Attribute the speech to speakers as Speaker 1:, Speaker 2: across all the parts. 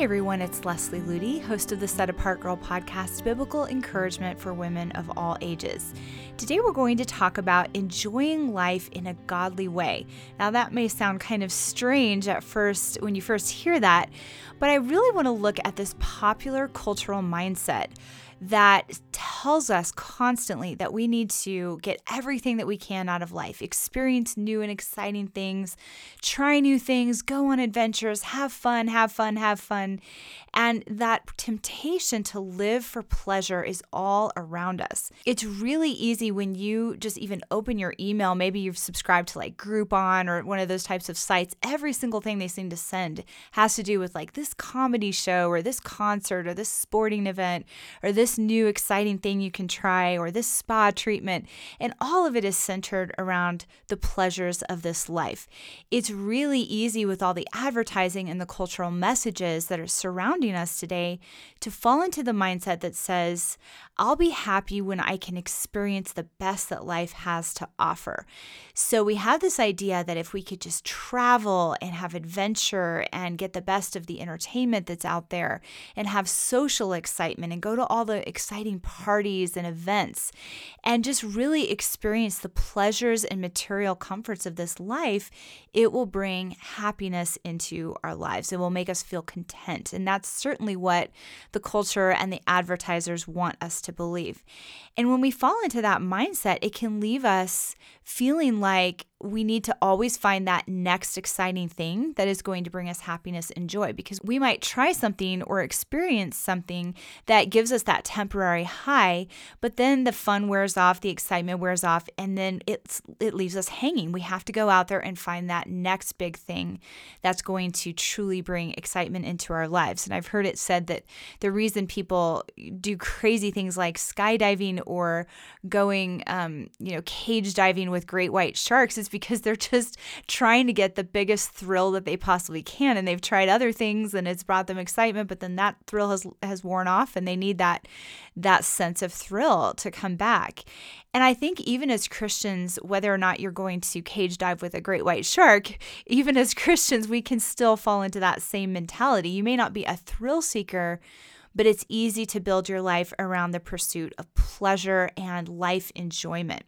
Speaker 1: Hey everyone, it's Leslie Ludy, host of the Set Apart Girl podcast, Biblical Encouragement for Women of All Ages. Today we're going to talk about enjoying life in a godly way. Now, that may sound kind of strange at first when you first hear that, but I really want to look at this popular cultural mindset that tells us constantly that we need to get everything that we can out of life, experience new and exciting things, try new things, go on adventures, have fun, have fun, have fun. And that temptation to live for pleasure is all around us. It's really easy when you just even open your email, maybe you've subscribed to like Groupon or one of those types of sites, every single thing they seem to send has to do with like this comedy show or this concert or this sporting event or this new exciting thing you can try or this spa treatment. And all of it is centered around the pleasures of this life. It's really easy with all the advertising and the cultural messages that are surrounding surrounding us today to fall into the mindset that says, I'll be happy when I can experience the best that life has to offer. So we have this idea that if we could just travel and have adventure and get the best of the entertainment that's out there and have social excitement and go to all the exciting parties and events and just really experience the pleasures and material comforts of this life, it will bring happiness into our lives. It will make us feel content. And that's certainly what the culture and the advertisers want us to believe. And when we fall into that mindset, it can leave us feeling like we need to always find that next exciting thing that is going to bring us happiness and joy because we might try something or experience something that gives us that temporary high, but then the fun wears off, the excitement wears off, and then it's it leaves us hanging. We have to go out there and find that next big thing that's going to truly bring excitement into our lives. And I've heard it said that the reason people do crazy things like skydiving or going, um, you know, cage diving with great white sharks is because they're just trying to get the biggest thrill that they possibly can and they've tried other things and it's brought them excitement but then that thrill has has worn off and they need that that sense of thrill to come back and I think even as Christians, whether or not you're going to cage dive with a great white shark, even as Christians, we can still fall into that same mentality. You may not be a thrill seeker, but it's easy to build your life around the pursuit of pleasure and life enjoyment.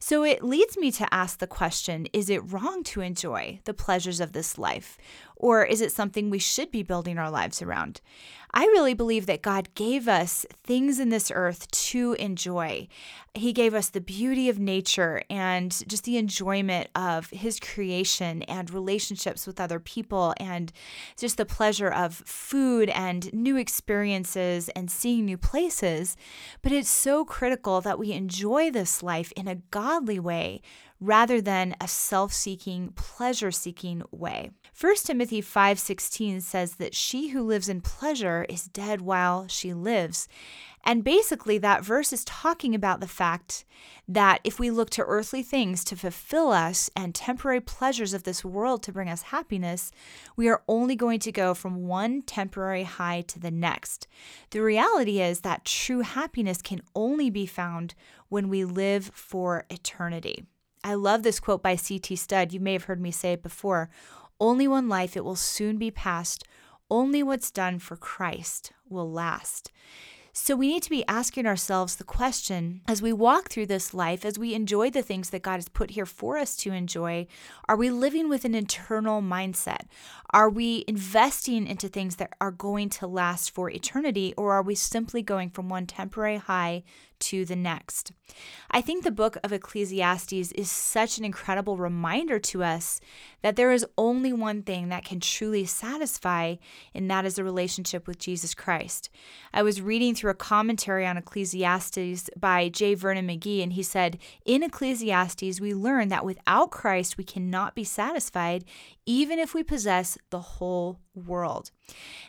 Speaker 1: So it leads me to ask the question is it wrong to enjoy the pleasures of this life? Or is it something we should be building our lives around? I really believe that God gave us things in this earth to enjoy. He gave us the beauty of nature and just the enjoyment of His creation and relationships with other people and just the pleasure of food and new experiences and seeing new places. But it's so critical that we enjoy this life in a godly way rather than a self-seeking, pleasure-seeking way. 1 Timothy 5:16 says that she who lives in pleasure is dead while she lives. And basically, that verse is talking about the fact that if we look to earthly things to fulfill us and temporary pleasures of this world to bring us happiness, we are only going to go from one temporary high to the next. The reality is that true happiness can only be found when we live for eternity. I love this quote by C.T. Studd. You may have heard me say it before. Only one life, it will soon be past. Only what's done for Christ will last. So we need to be asking ourselves the question as we walk through this life, as we enjoy the things that God has put here for us to enjoy, are we living with an internal mindset? Are we investing into things that are going to last for eternity, or are we simply going from one temporary high to the next. I think the book of Ecclesiastes is such an incredible reminder to us that there is only one thing that can truly satisfy, and that is a relationship with Jesus Christ. I was reading through a commentary on Ecclesiastes by J. Vernon McGee, and he said, In Ecclesiastes, we learn that without Christ, we cannot be satisfied, even if we possess the whole world.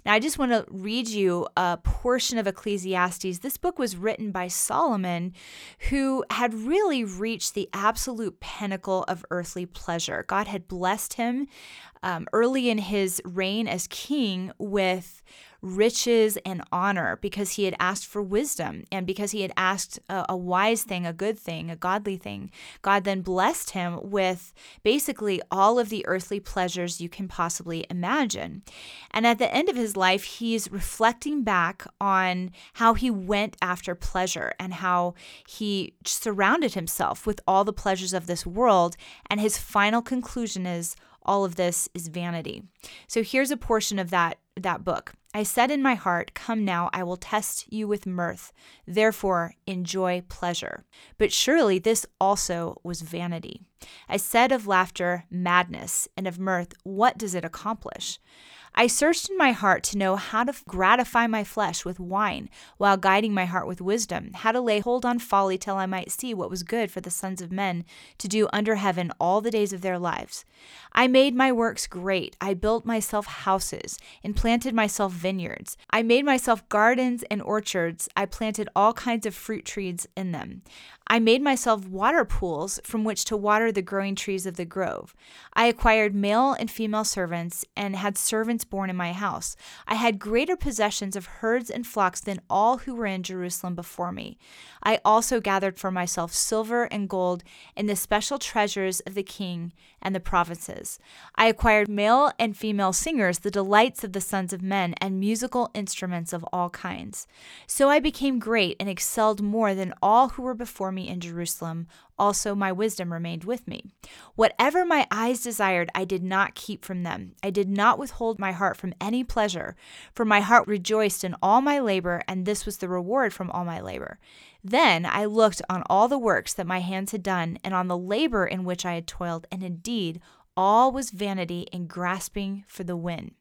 Speaker 1: Now, I just want to read you a portion of Ecclesiastes. This book was written by Solomon, who had really reached the absolute pinnacle of earthly pleasure. God had blessed him um, early in his reign as king with riches and honor because he had asked for wisdom and because he had asked a, a, wise thing, a good thing, a godly thing. God then blessed him with basically all of the earthly pleasures you can possibly imagine. And at the end of his life, he's reflecting back on how he went after pleasure and how he surrounded himself with all the pleasures of this world. And his final conclusion is all of this is vanity. So here's a portion of that that book. I said in my heart, Come now, I will test you with mirth. Therefore, enjoy pleasure. But surely this also was vanity. I said of laughter, madness, and of mirth, What does it accomplish? I searched in my heart to know how to gratify my flesh with wine, while guiding my heart with wisdom, how to lay hold on folly till I might see what was good for the sons of men to do under heaven all the days of their lives. I made my works great. I built myself houses and planted myself vineyards. I made myself gardens and orchards. I planted all kinds of fruit trees in them. I made myself water pools from which to water the growing trees of the grove. I acquired male and female servants and had servants born in my house. I had greater possessions of herds and flocks than all who were in Jerusalem before me. I also gathered for myself silver and gold and the special treasures of the king and the provinces. I acquired male and female singers, the delights of the sons of men, and musical instruments of all kinds. So I became great and excelled more than all who were before me in Jerusalem. Also, my wisdom remained with me. Whatever my eyes desired, I did not keep from them. I did not withhold my heart from any pleasure, for my heart rejoiced in all my labor, and this was the reward from all my labor. Then I looked on all the works that my hands had done, and on the labor in which I had toiled, and indeed all was vanity and grasping for the wind.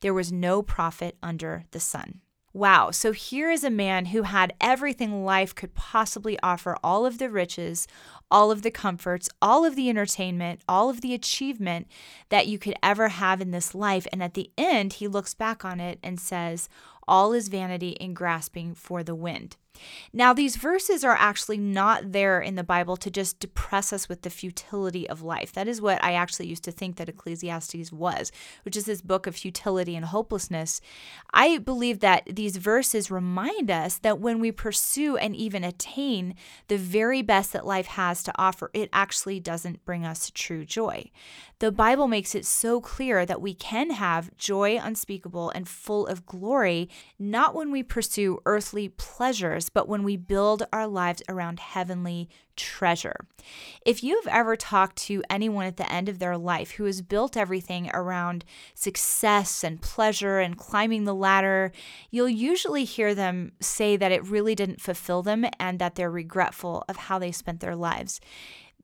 Speaker 1: There was no profit under the sun. Wow, so here is a man who had everything life could possibly offer all of the riches, all of the comforts, all of the entertainment, all of the achievement that you could ever have in this life. And at the end, he looks back on it and says, All is vanity and grasping for the wind. Now, these verses are actually not there in the Bible to just depress us with the futility of life. That is what I actually used to think that Ecclesiastes was, which is this book of futility and hopelessness. I believe that these verses remind us that when we pursue and even attain the very best that life has to offer, it actually doesn't bring us true joy. The Bible makes it so clear that we can have joy unspeakable and full of glory, not when we pursue earthly pleasures, but when we build our lives around heavenly treasure. If you've ever talked to anyone at the end of their life who has built everything around success and pleasure and climbing the ladder, you'll usually hear them say that it really didn't fulfill them and that they're regretful of how they spent their lives.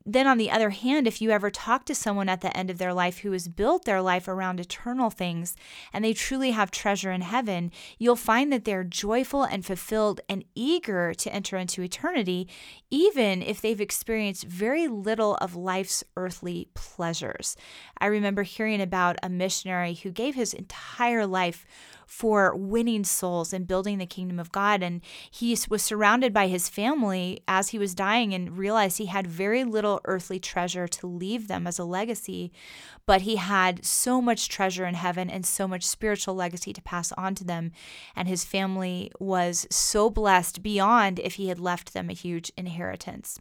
Speaker 1: Then, on the other hand, if you ever talk to someone at the end of their life who has built their life around eternal things and they truly have treasure in heaven, you'll find that they're joyful and fulfilled and eager to enter into eternity, even if they've experienced very little of life's earthly pleasures. I remember hearing about a missionary who gave his entire life for winning souls and building the kingdom of God. And he was surrounded by his family as he was dying and realized he had very little earthly treasure to leave them as a legacy, but he had so much treasure in heaven and so much spiritual legacy to pass on to them. And his family was so blessed beyond if he had left them a huge inheritance.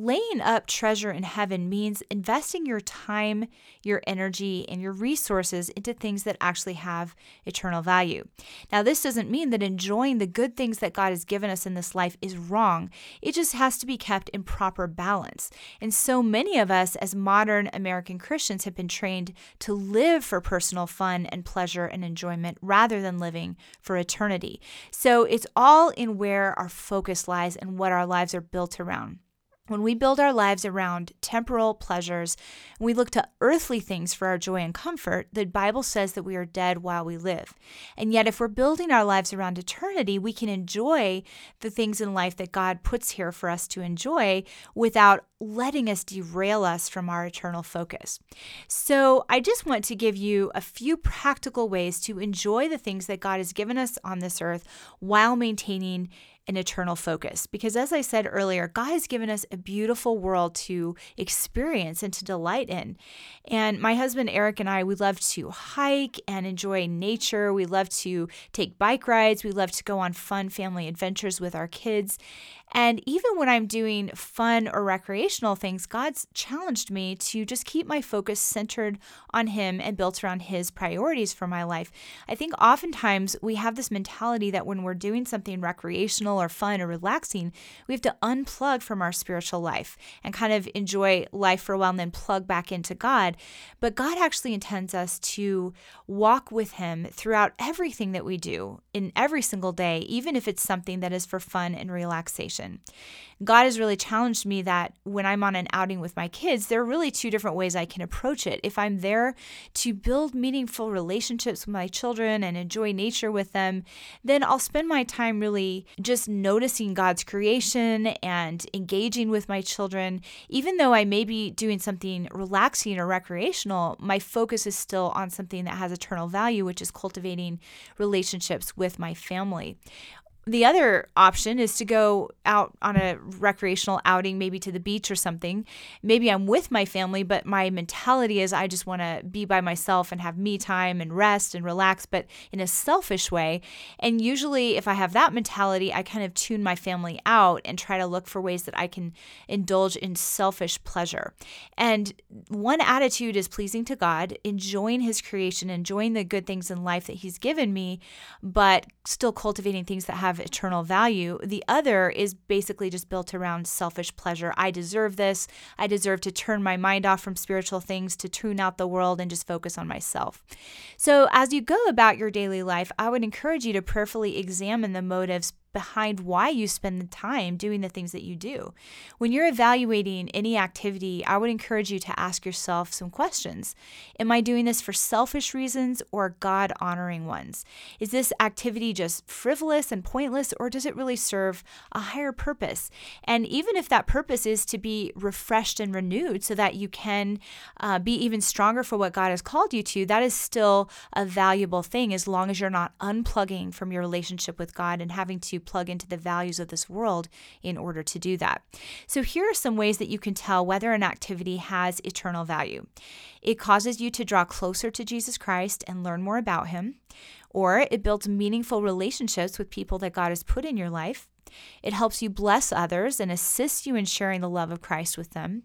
Speaker 1: Laying up treasure in heaven means investing your time, your energy, and your resources into things that actually have eternal value. Now, this doesn't mean that enjoying the good things that God has given us in this life is wrong. It just has to be kept in proper balance. And so many of us, as modern American Christians, have been trained to live for personal fun and pleasure and enjoyment rather than living for eternity. So it's all in where our focus lies and what our lives are built around. When we build our lives around temporal pleasures, and we look to earthly things for our joy and comfort, the Bible says that we are dead while we live. And yet, if we're building our lives around eternity, we can enjoy the things in life that God puts here for us to enjoy without letting us derail us from our eternal focus. So, I just want to give you a few practical ways to enjoy the things that God has given us on this earth while maintaining an eternal focus. Because as I said earlier, God has given us a beautiful world to experience and to delight in. And my husband Eric and I, we love to hike and enjoy nature. We love to take bike rides. We love to go on fun family adventures with our kids. And even when I'm doing fun or recreational things, God's challenged me to just keep my focus centered on Him and built around His priorities for my life. I think oftentimes we have this mentality that when we're doing something recreational or fun or relaxing, we have to unplug from our spiritual life and kind of enjoy life for a while and then plug back into God. But God actually intends us to walk with Him throughout everything that we do in every single day, even if it's something that is for fun and relaxation. God has really challenged me that when I'm on an outing with my kids, there are really two different ways I can approach it. If I'm there to build meaningful relationships with my children and enjoy nature with them, then I'll spend my time really just noticing God's creation and engaging with my children. Even though I may be doing something relaxing or recreational, my focus is still on something that has eternal value, which is cultivating relationships with my family the other option is to go out on a recreational outing, maybe to the beach or something. Maybe I'm with my family, but my mentality is I just want to be by myself and have me time and rest and relax, but in a selfish way. And usually, if I have that mentality, I kind of tune my family out and try to look for ways that I can indulge in selfish pleasure. And one attitude is pleasing to God, enjoying His creation, enjoying the good things in life that He's given me, but still cultivating things that have eternal value. The other is basically just built around selfish pleasure. I deserve this. I deserve to turn my mind off from spiritual things, to tune out the world and just focus on myself. So, as you go about your daily life, I would encourage you to prayerfully examine the motives behind why you spend the time doing the things that you do. When you're evaluating any activity, I would encourage you to ask yourself some questions. Am I doing this for selfish reasons or God honoring ones? Is this activity just frivolous and pointless, or does it really serve a higher purpose? And even if that purpose is to be refreshed and renewed so that you can uh, be even stronger for what God has called you to, that is still a valuable thing as long as you're not unplugging from your relationship with God and having to plug into the values of this world in order to do that. So, here are some ways that you can tell whether an activity has eternal value. It causes you to draw closer to Jesus Christ and learn more about him, or it builds meaningful relationships with people that God has put in your life. It helps you bless others and assists you in sharing the love of Christ with them.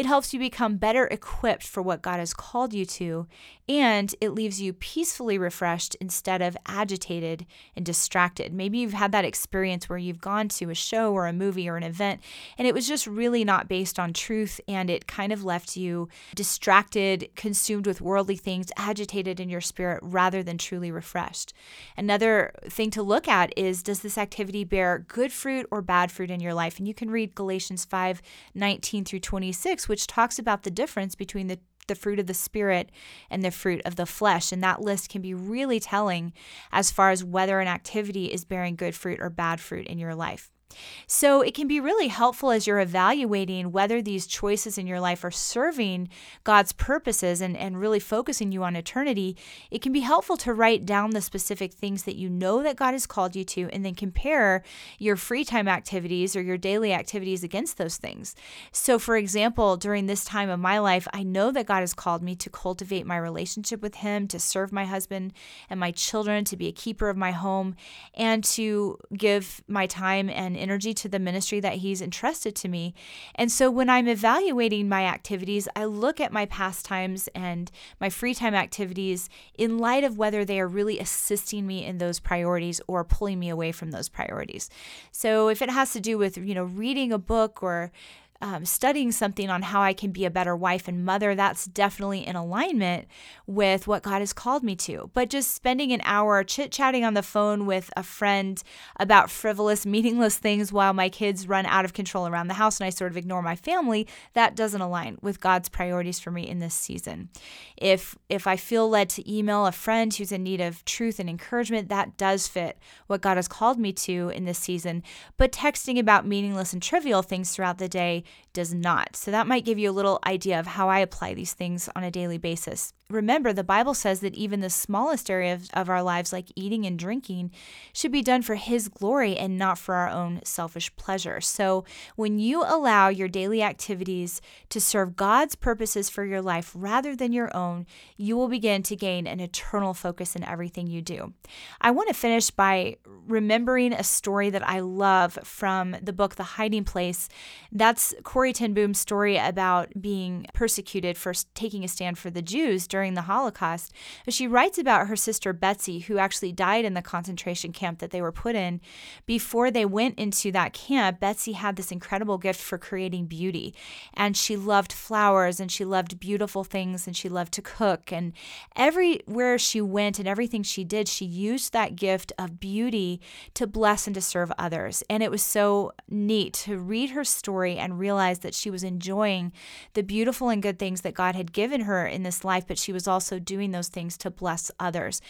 Speaker 1: It helps you become better equipped for what God has called you to, and it leaves you peacefully refreshed instead of agitated and distracted. Maybe you've had that experience where you've gone to a show or a movie or an event, and it was just really not based on truth, and it kind of left you distracted, consumed with worldly things, agitated in your spirit rather than truly refreshed. Another thing to look at is does this activity bear good fruit or bad fruit in your life? And you can read Galatians 5 19 through 26 6, which talks about the difference between the the fruit of the spirit and the fruit of the flesh. And that list can be really telling as far as whether an activity is bearing good fruit or bad fruit in your life. So it can be really helpful as you're evaluating whether these choices in your life are serving God's purposes and, and really focusing you on eternity. It can be helpful to write down the specific things that you know that God has called you to and then compare your free time activities or your daily activities against those things. So, for example, during this time of my life, I know that God has called me to cultivate my relationship with Him, to serve my husband and my children, to be a keeper of my home, and to give my time and energy to the ministry that He's entrusted to me. And so when I'm evaluating my activities, I look at my pastimes and my free time activities in light of whether they are really assisting me in those priorities or pulling me away from those priorities. So if it has to do with, you know, reading a book or um, studying something on how I can be a better wife and mother, that's definitely in alignment with what God has called me to. But just spending an hour chit chatting on the phone with a friend about frivolous, meaningless things while my kids run out of control around the house and I sort of ignore my family, that doesn't align with God's priorities for me in this season. If if I feel led to email a friend who's in need of truth and encouragement, that does fit what God has called me to in this season. But texting about meaningless and trivial things throughout the day does not. So that might give you a little idea of how I apply these things on a daily basis. Remember, the Bible says that even the smallest areas of our lives, like eating and drinking, should be done for His glory and not for our own selfish pleasure. So, when you allow your daily activities to serve God's purposes for your life rather than your own, you will begin to gain an eternal focus in everything you do. I want to finish by remembering a story that I love from the book The Hiding Place. That's Corrie ten Boom's story about being persecuted for taking a stand for the Jews during the Holocaust. She writes about her sister Betsy, who actually died in the concentration camp that they were put in. Before they went into that camp, Betsy had this incredible gift for creating beauty. And she loved flowers and she loved beautiful things and she loved to cook. And everywhere she went and everything she did, she used that gift of beauty to bless and to serve others. And it was so neat to read her story and realize that she was enjoying the beautiful and good things that God had given her in this life, but she was also doing those things to bless others.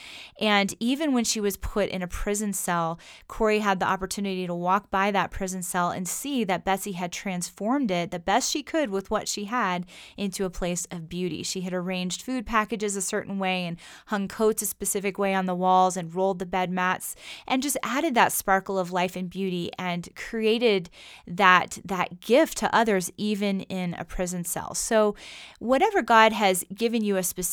Speaker 1: And even when she was put in a prison cell, Corrie had the opportunity to walk by that prison cell and see that Betsy had transformed it the best she could with what she had into a place of beauty. She had arranged food packages a certain way and hung coats a specific way on the walls and rolled the bed mats and just added that sparkle of life and beauty and created that that gift to others, even in a prison cell. So, whatever God has given you a specific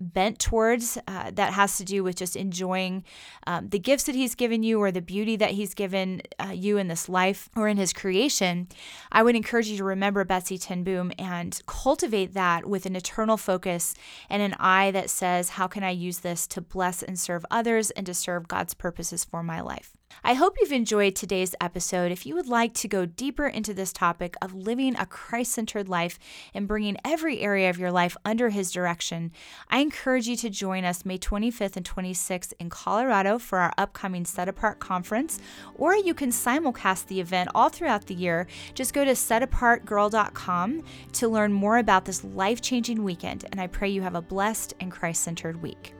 Speaker 1: bent towards uh, that has to do with just enjoying um, the gifts that He's given you or the beauty that He's given uh, you in this life or in His creation, I would encourage you to remember Betsy ten Boom and cultivate that with an eternal focus and an eye that says, How can I use this to bless and serve others and to serve God's purposes for my life? I hope you've enjoyed today's episode. If you would like to go deeper into this topic of living a Christ centered life and bringing every area of your life under His direction, I encourage you to join us May 25th and 26th in Colorado for our upcoming Set Apart conference, or you can simulcast the event all throughout the year. Just go to setapartgirl.com to learn more about this life changing weekend, and I pray you have a blessed and Christ centered week.